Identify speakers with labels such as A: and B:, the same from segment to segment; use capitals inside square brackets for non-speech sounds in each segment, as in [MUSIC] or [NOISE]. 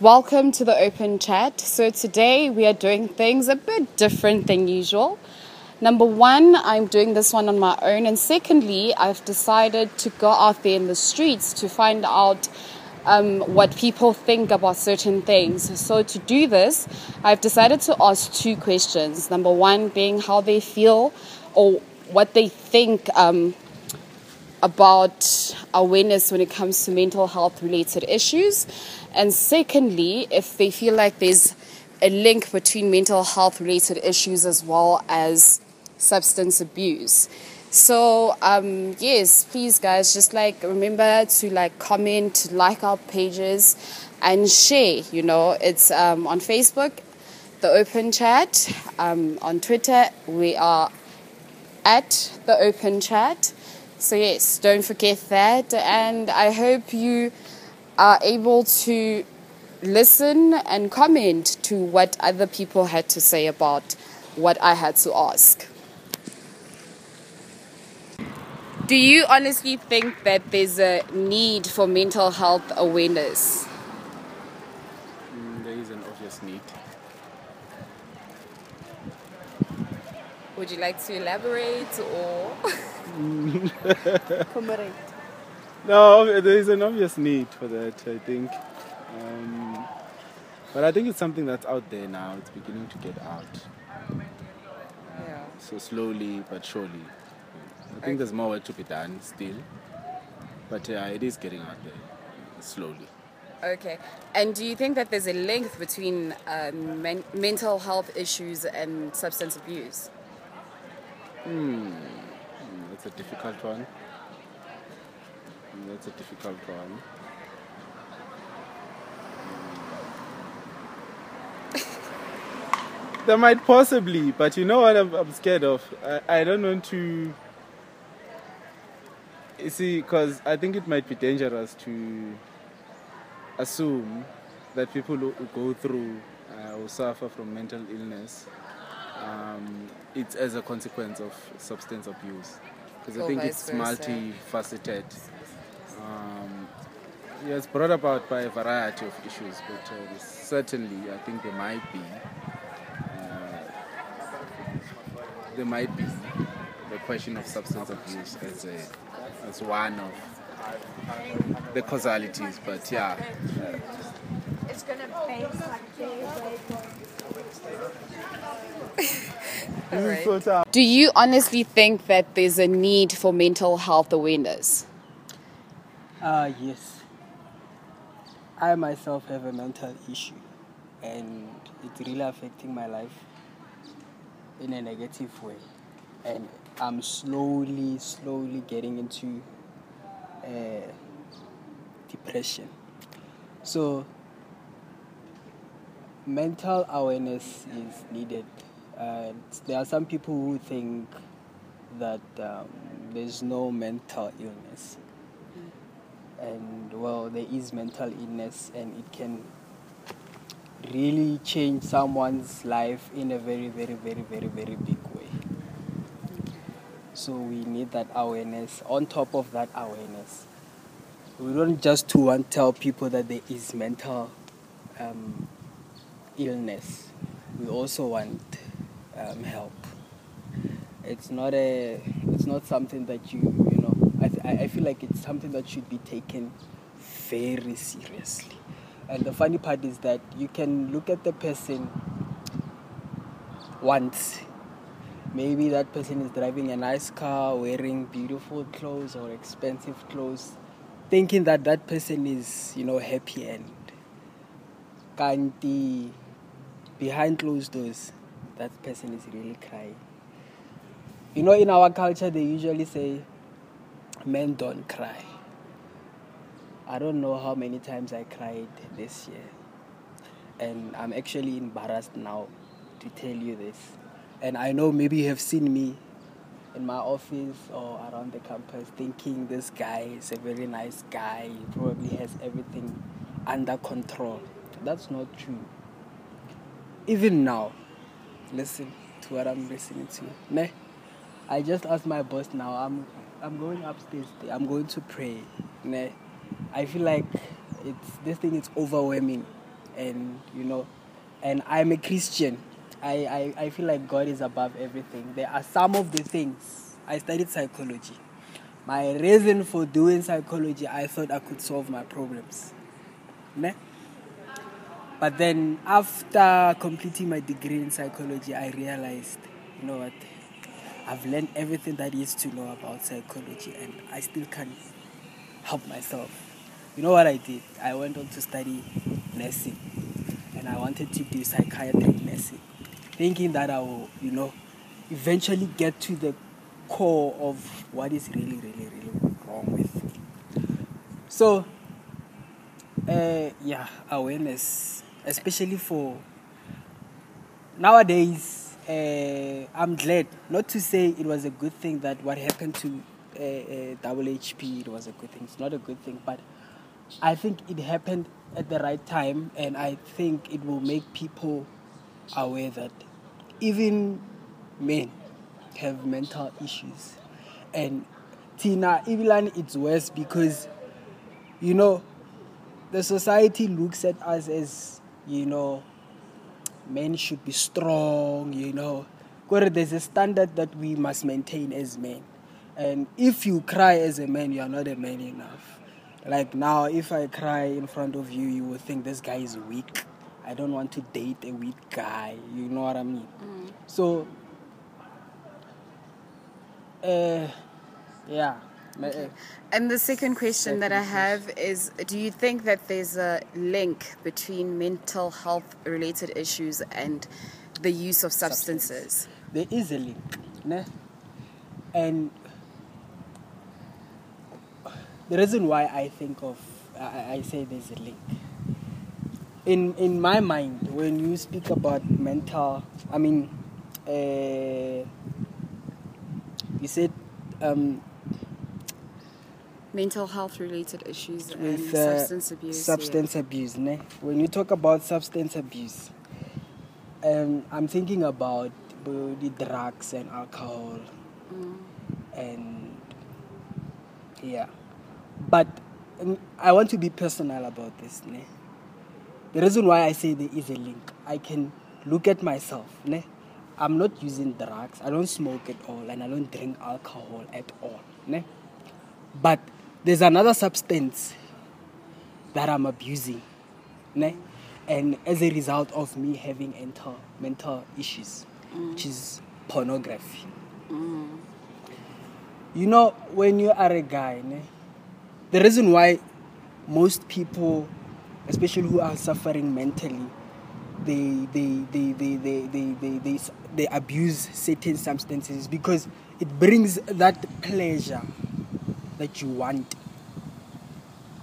A: Welcome to the open chat. So, today we are doing things a bit different than usual. Number one, I'm doing this one on my own, and secondly, I've decided to go out there in the streets to find out um, what people think about certain things. So, to do this, I've decided to ask two questions. Number one being how they feel or what they think um, about awareness when it comes to mental health related issues. And secondly, if they feel like there's a link between mental health related issues as well as substance abuse. So um, yes, please guys, just like remember to like comment, like our pages, and share. You know, it's um, on Facebook, the Open Chat. Um, on Twitter, we are at the Open Chat. So yes, don't forget that, and I hope you are able to listen and comment to what other people had to say about what I had to ask. Do you honestly think that there's a need for mental health awareness?
B: Mm, there is an obvious need.
A: Would you like to elaborate or? [LAUGHS]
B: No, there is an obvious need for that, I think. Um, but I think it's something that's out there now. It's beginning to get out.
A: Yeah.
B: So slowly but surely. I think there's more work to be done still. But yeah, it is getting out there slowly.
A: Okay. And do you think that there's a link between um, men- mental health issues and substance abuse?
B: Mm, that's a difficult one. That's a difficult one. [LAUGHS] There might possibly, but you know what I'm, I'm scared of? I, I don't want to. You see, because I think it might be dangerous to assume that people who who go through uh, or suffer from mental illness, um, it's as a consequence of substance abuse. Because I think
A: vice
B: it's
A: versa.
B: multifaceted. Um, yeah, it's brought about by a variety of issues, but uh, certainly I think there might be uh, there might be the question of substance abuse as a as one of the causalities. But yeah,
C: It's gonna base like [LAUGHS]
A: Alright. Do you honestly think that there's a need for mental health awareness?
D: Uh, yes. I myself have a mental issue and it's really affecting my life in a negative way. And I'm slowly, slowly getting into uh, depression. So, mental awareness is needed. Uh, there are some people who think that um, there's no mental illness and well there is mental illness and it can really change someone's life in a very very very very very big way. So we need that awareness. On top of that awareness we don't just want to want tell people that there is mental um, illness. We also want um, help. It's not a it's not something that you I, I feel like it's something that should be taken very seriously. And the funny part is that you can look at the person once. Maybe that person is driving a nice car wearing beautiful clothes or expensive clothes thinking that that person is you know happy and kanti behind closed doors that person is really crying. You know, in our culture, they usually say, men don't cry. I don't know how many times I cried this year. And I'm actually embarrassed now to tell you this. And I know maybe you have seen me in my office or around the campus thinking this guy is a very nice guy, he probably has everything under control. That's not true. Even now, listen to what I'm listening to. Ne? I just asked my boss now. I'm I'm going upstairs. I'm going to pray. I feel like it's this thing is overwhelming, and you know, and I'm a Christian. I, I, I feel like God is above everything. There are some of the things. I studied psychology. My reason for doing psychology, I thought I could solve my problems. Ne? But then after completing my degree in psychology, I realized, you know what? I've learned everything that is to know about psychology and I still can't help myself. You know what I did? I went on to study nursing and I wanted to do psychiatric nursing, thinking that I will, you know, eventually get to the core of what is really, really, really wrong with. So, uh, yeah, awareness, especially for nowadays. Uh, I'm glad, not to say it was a good thing that what happened to uh, uh, double it was a good thing. It's not a good thing, but I think it happened at the right time, and I think it will make people aware that even men have mental issues. And Tina, even it's worse because, you know, the society looks at us as, you know, men should be strong, you know. Because there's a standard that we must maintain as men. And if you cry as a man, you are not a man enough. Like now, if I cry in front of you, you will think this guy is weak. I don't want to date a weak guy. You know what I mean? Mm. So, uh, yeah. Okay.
A: And the second question that I have is Do you think that there's a link between mental health related issues and the use of substances?
D: Substance. There is a link. Ne? And the reason why I think of, I, I say there's a link. In, in my mind, when you speak about mental, I mean, uh, you said um,
A: mental health related issues with, and uh, substance abuse.
D: Substance yeah. abuse, ne? When you talk about substance abuse, um, I'm thinking about the drugs and alcohol, mm. and yeah. But um, I want to be personal about this, ne? The reason why I say there is a link, I can look at myself, ne? I'm not using drugs, I don't smoke at all, and I don't drink alcohol at all. Ne? But there's another substance that I'm abusing. Ne? And as a result of me having mental, mental issues, mm. which is pornography. Mm. You know, when you are a guy, ne, the reason why most people, especially who are suffering mentally, they they they they they they they, they, they abuse certain substances because it brings that pleasure that you want.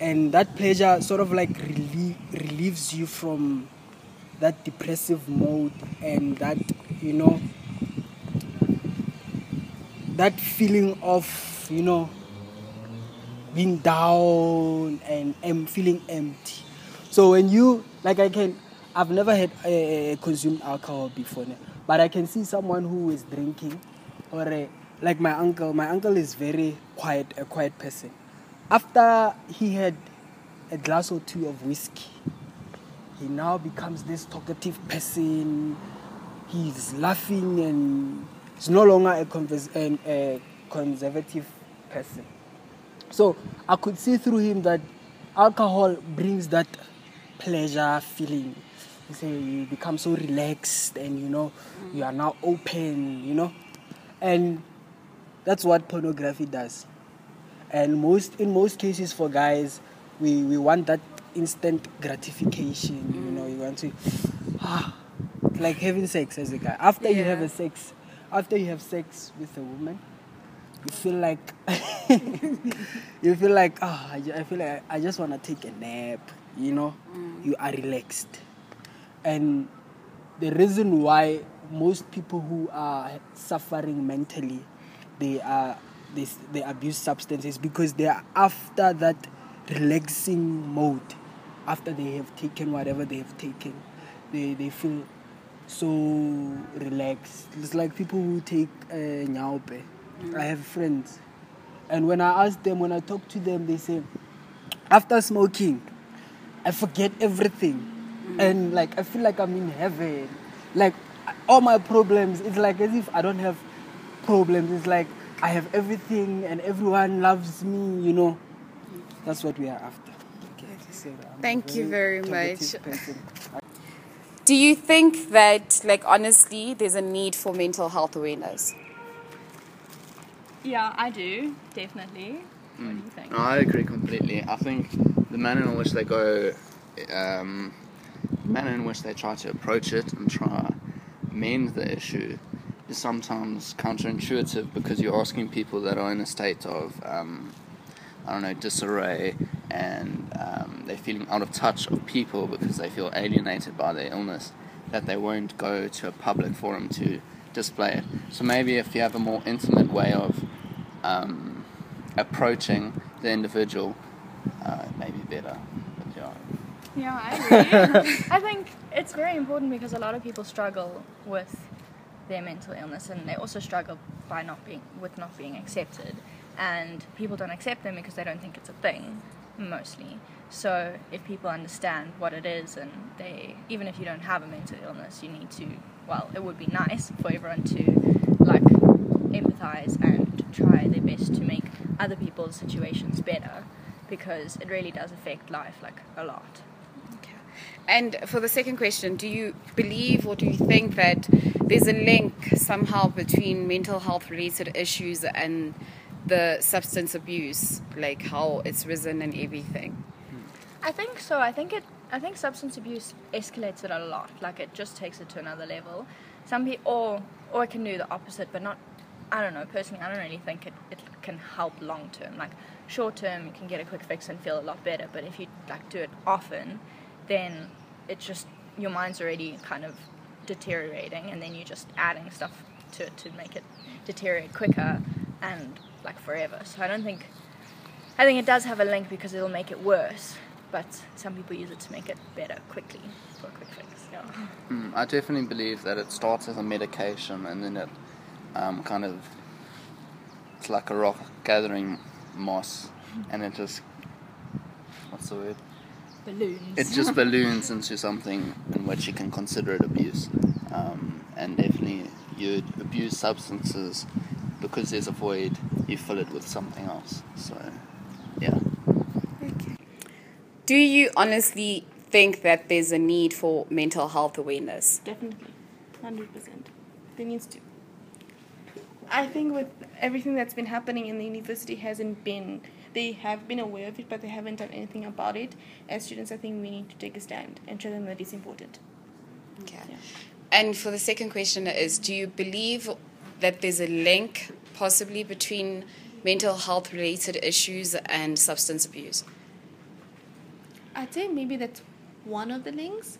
D: And that pleasure sort of like relieve, relieves you from that depressive mode and that you know that feeling of you know being down and am feeling empty. So when you like i can I've never had uh, consumed alcohol before, but I can see someone who is drinking, or uh, like my uncle. My uncle is very quiet, a quiet person. After he had a glass or two of whiskey, he now becomes this talkative person. He's laughing and he's no longer a, a conservative person. So I could see through him that alcohol brings that pleasure feeling you say you become so relaxed and you know you are now open you know and that's what pornography does and most in most cases for guys we we want that instant gratification mm. you know you want to ah, like having sex as a guy after yeah. you have a sex after you have sex with a woman you feel like [LAUGHS] you feel like ah oh, I, feel like I just want to take a nap you know mm. you are relaxed and the reason why most people who are suffering mentally they are they, they abuse substances because they are after that relaxing mode. After they have taken whatever they have taken. They, they feel so relaxed. It's like people who take uh, nyaope mm. i have friends. And when i ask them when i talk to them they say after smoking i forget everything. And like I feel like I'm in heaven. Like all my problems, it's like as if I don't have problems. It's like I have everything and everyone loves me. You know, that's what we are after. Okay, so
A: Thank you very much.
D: person.
A: Do you think that, like, honestly, there's a need for mental health awareness?
E: Yeah, I do, definitely. What do you think?
F: No, I agree completely. I think the manner in which they go, um, manner in which they try to approach it and try mend the issue is sometimes counterintuitive because you're asking people that are in a state of, um, I don't know, disarray and um, they're feeling out of touch of people because they feel alienated by their illness that they won't go to a public forum to display it. So maybe if you have a more intimate way of um, approaching the individual, uh, it may be better. But yeah.
E: Yeah, I agree. [LAUGHS] I think it's very important because a lot of people struggle with their mental illness and they also struggle by not being with not being accepted. And people don't accept them because they don't think it's a thing mostly. So if people understand what it is and they even if you don't have a mental illness you need to well it would be nice for everyone to like empathize and try their best to make other people's situations better because it really does affect life like a lot
A: And for the second question, do you believe or do you think that there's a link somehow between mental health related issues and the substance abuse, like how it's risen and everything?
E: I think so. I think it. I think substance abuse escalates it a lot. Like it just takes it to another level. Some people, or or it can do the opposite, but not. I don't know. Personally, I don't really think it, it can help long term. Like short term, you can get a quick fix and feel a lot better. But if you like do it often, then it's just your mind's already kind of deteriorating, and then you're just adding stuff to it to make it deteriorate quicker and like forever. So I don't think. I think it does have a link because it'll make it worse, but some people use it to make it better quickly for a quick fix. Yeah.
F: Mm, I definitely believe that it starts as a medication and then it um, kind of it's like a rock gathering moss and it just what's the word?
E: Balloons.
F: It just balloons into something in which you can consider it abuse. Um, and definitely you abuse substances because there's a void, you fill it with something else. So yeah. Okay.
A: Do you honestly think that there's a need for mental health awareness?
G: Definitely, hundred percent. There needs to. I think with everything that's been happening in the university hasn't been. They have been aware of it, but they haven't done anything about it. As students, I think we need to take a stand and show them that it's important.
A: Okay.
G: Yeah.
A: And for the second question is do you believe that there's a link possibly between mental health related issues and substance abuse?
G: I'd say maybe that's one of the links.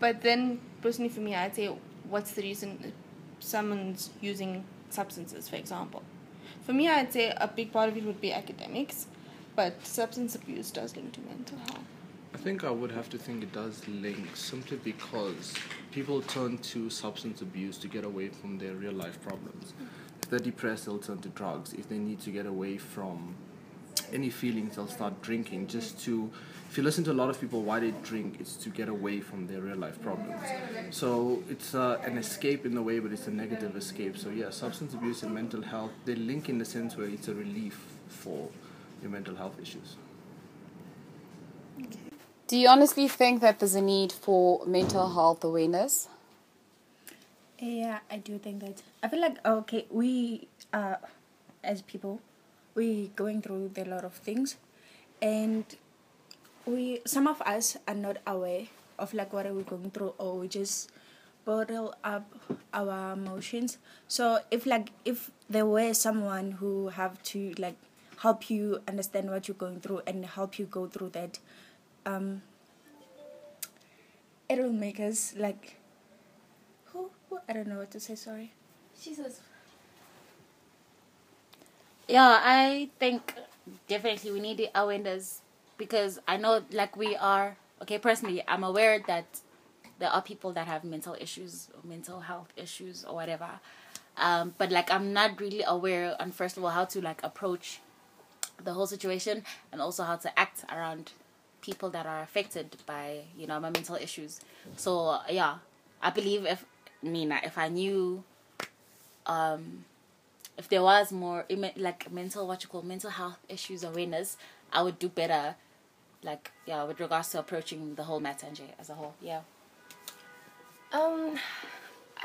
G: But then, personally, for me, I'd say, what's the reason someone's using substances, for example? For me, I'd say a big part of it would be academics, but substance abuse does link to mental health.
H: I think I would have to think it does link simply because people turn to substance abuse to get away from their real life problems. If they're depressed, they'll turn to drugs. If they need to get away from any feelings, they'll start drinking just to. If you listen to a lot of people, why they drink is to get away from their real life problems. So it's uh, an escape in a way, but it's a negative escape. So yeah, substance abuse and mental health they link in the sense where it's a relief for your mental health issues.
A: Do you honestly think that there's a need for mental health awareness?
I: Yeah, I do think that. I feel like okay, we uh, as people, we going through a lot of things, and we some of us are not aware of like what are we going through, or we just bottle up our emotions. So if like if there were someone who have to like help you understand what you're going through and help you go through that, um, it will make us like who, who I don't know what to say. Sorry.
J: Jesus. Yeah, I think definitely we need awareness because I know, like, we are, okay, personally, I'm aware that there are people that have mental issues, mental health issues, or whatever. Um, but, like, I'm not really aware, on first of all, how to, like, approach the whole situation and also how to act around people that are affected by you know my mental issues. So yeah, I believe if Nina, if I knew, um, if there was more like mental what you call mental health issues awareness, I would do better. Like yeah, with regards to approaching the whole matter as a whole. Yeah.
G: Um,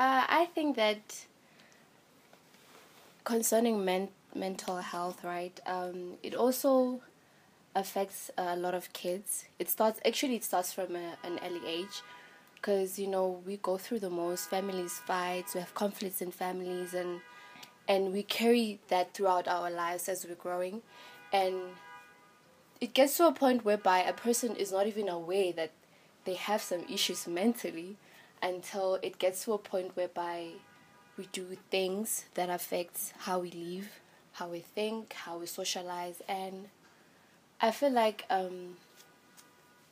G: uh, I think that concerning men- mental health, right? Um, it also affects a lot of kids. It starts actually it starts from a, an early age, because you know we go through the most. Families fights We have conflicts in families, and and we carry that throughout our lives as we're growing, and it gets to a point whereby a person is not even aware that they have some issues mentally until it gets to a point whereby we do things that affects how we live, how we think, how we socialize, and I feel like um,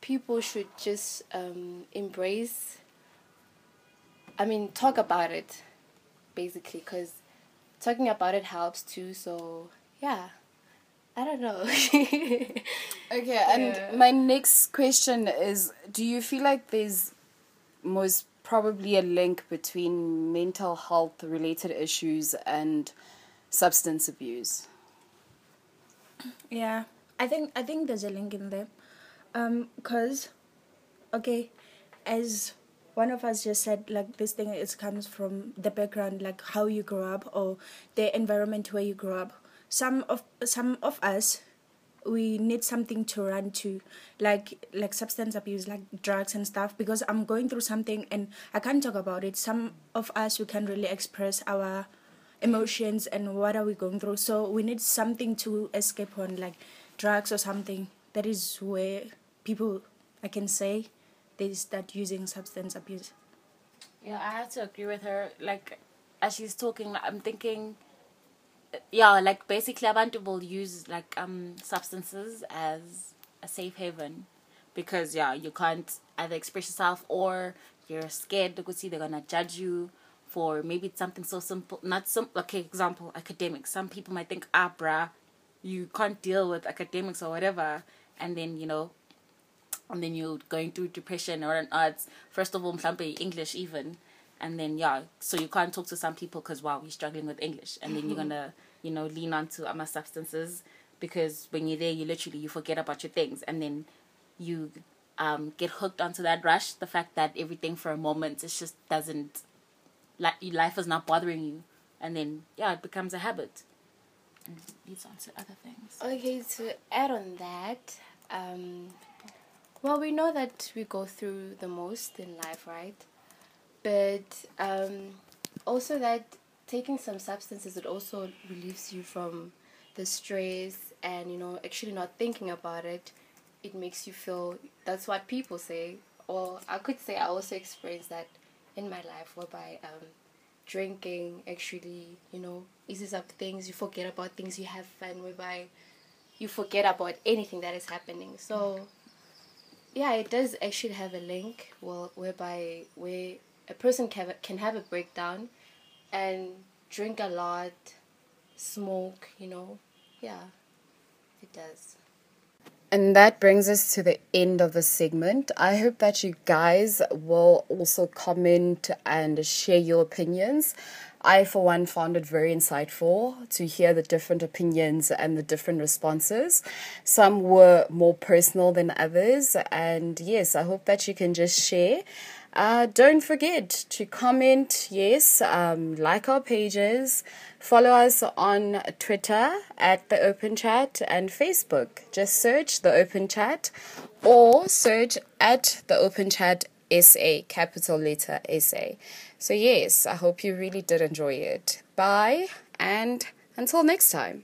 G: people should just um, embrace. I mean, talk about it, basically, because talking about it helps too. So yeah. I don't know. [LAUGHS]
A: okay, [LAUGHS] and yeah. my next question is do you feel like there's most probably a link between mental health related issues and substance abuse.
I: Yeah, I think I think there's a link in there, um, cause, okay, as one of us just said, like this thing is comes from the background, like how you grew up or the environment where you grew up. Some of some of us we need something to run to like like substance abuse like drugs and stuff because i'm going through something and i can't talk about it. Some of us we can't really express our emotions and what are we going through. So we need something to escape on like drugs or something. That is where people i can say they start using substance abuse.
J: Yeah i have to agree with her. Like as she's talking i'm thinking yeah, like basically abantu will use like um substances as a safe haven because yeah, you can't either express yourself or you're scared to see they're gonna judge you for maybe it's something so simple not some okay example academics. Some people might think ah bruh you can't deal with academics or whatever and then you know and then you're going through depression or an arts first of all english even and then yeah so you can't talk to some people because wow you're struggling with english and then you're gonna you know lean onto other substances because when you're there you literally you forget about your things and then you um, get hooked onto that rush the fact that everything for a moment it just doesn't like life is not bothering you and then yeah it becomes a habit. And leads on to other things.
G: Okay to add on that um, well we know that we go through the most in life right? But um, also that taking some substances it also relieves you from the stress and you know actually not thinking about it. It makes you feel that's what people say. Or i could say i also experienced that in my life whereby um, drinking actually you know eases up things. You forget about things you have fun whereby you forget about anything that is happening. So yeah it does actually have a link well whereby where a person can, can have a breakdown and drink a lot, smoke, you know. Yeah, it does.
A: And that brings us to the end of the segment. I hope that you guys will also comment and share your opinions. I, for one, found it very insightful to hear the different opinions and the different responses. Some were more personal than others. And yes, I hope that you can just share uh, don't forget to comment, yes, um, like our pages, follow us on Twitter at The Open Chat and Facebook. Just search The Open Chat or search at The Open Chat SA, capital letter SA. So, yes, I hope you really did enjoy it. Bye, and until next time.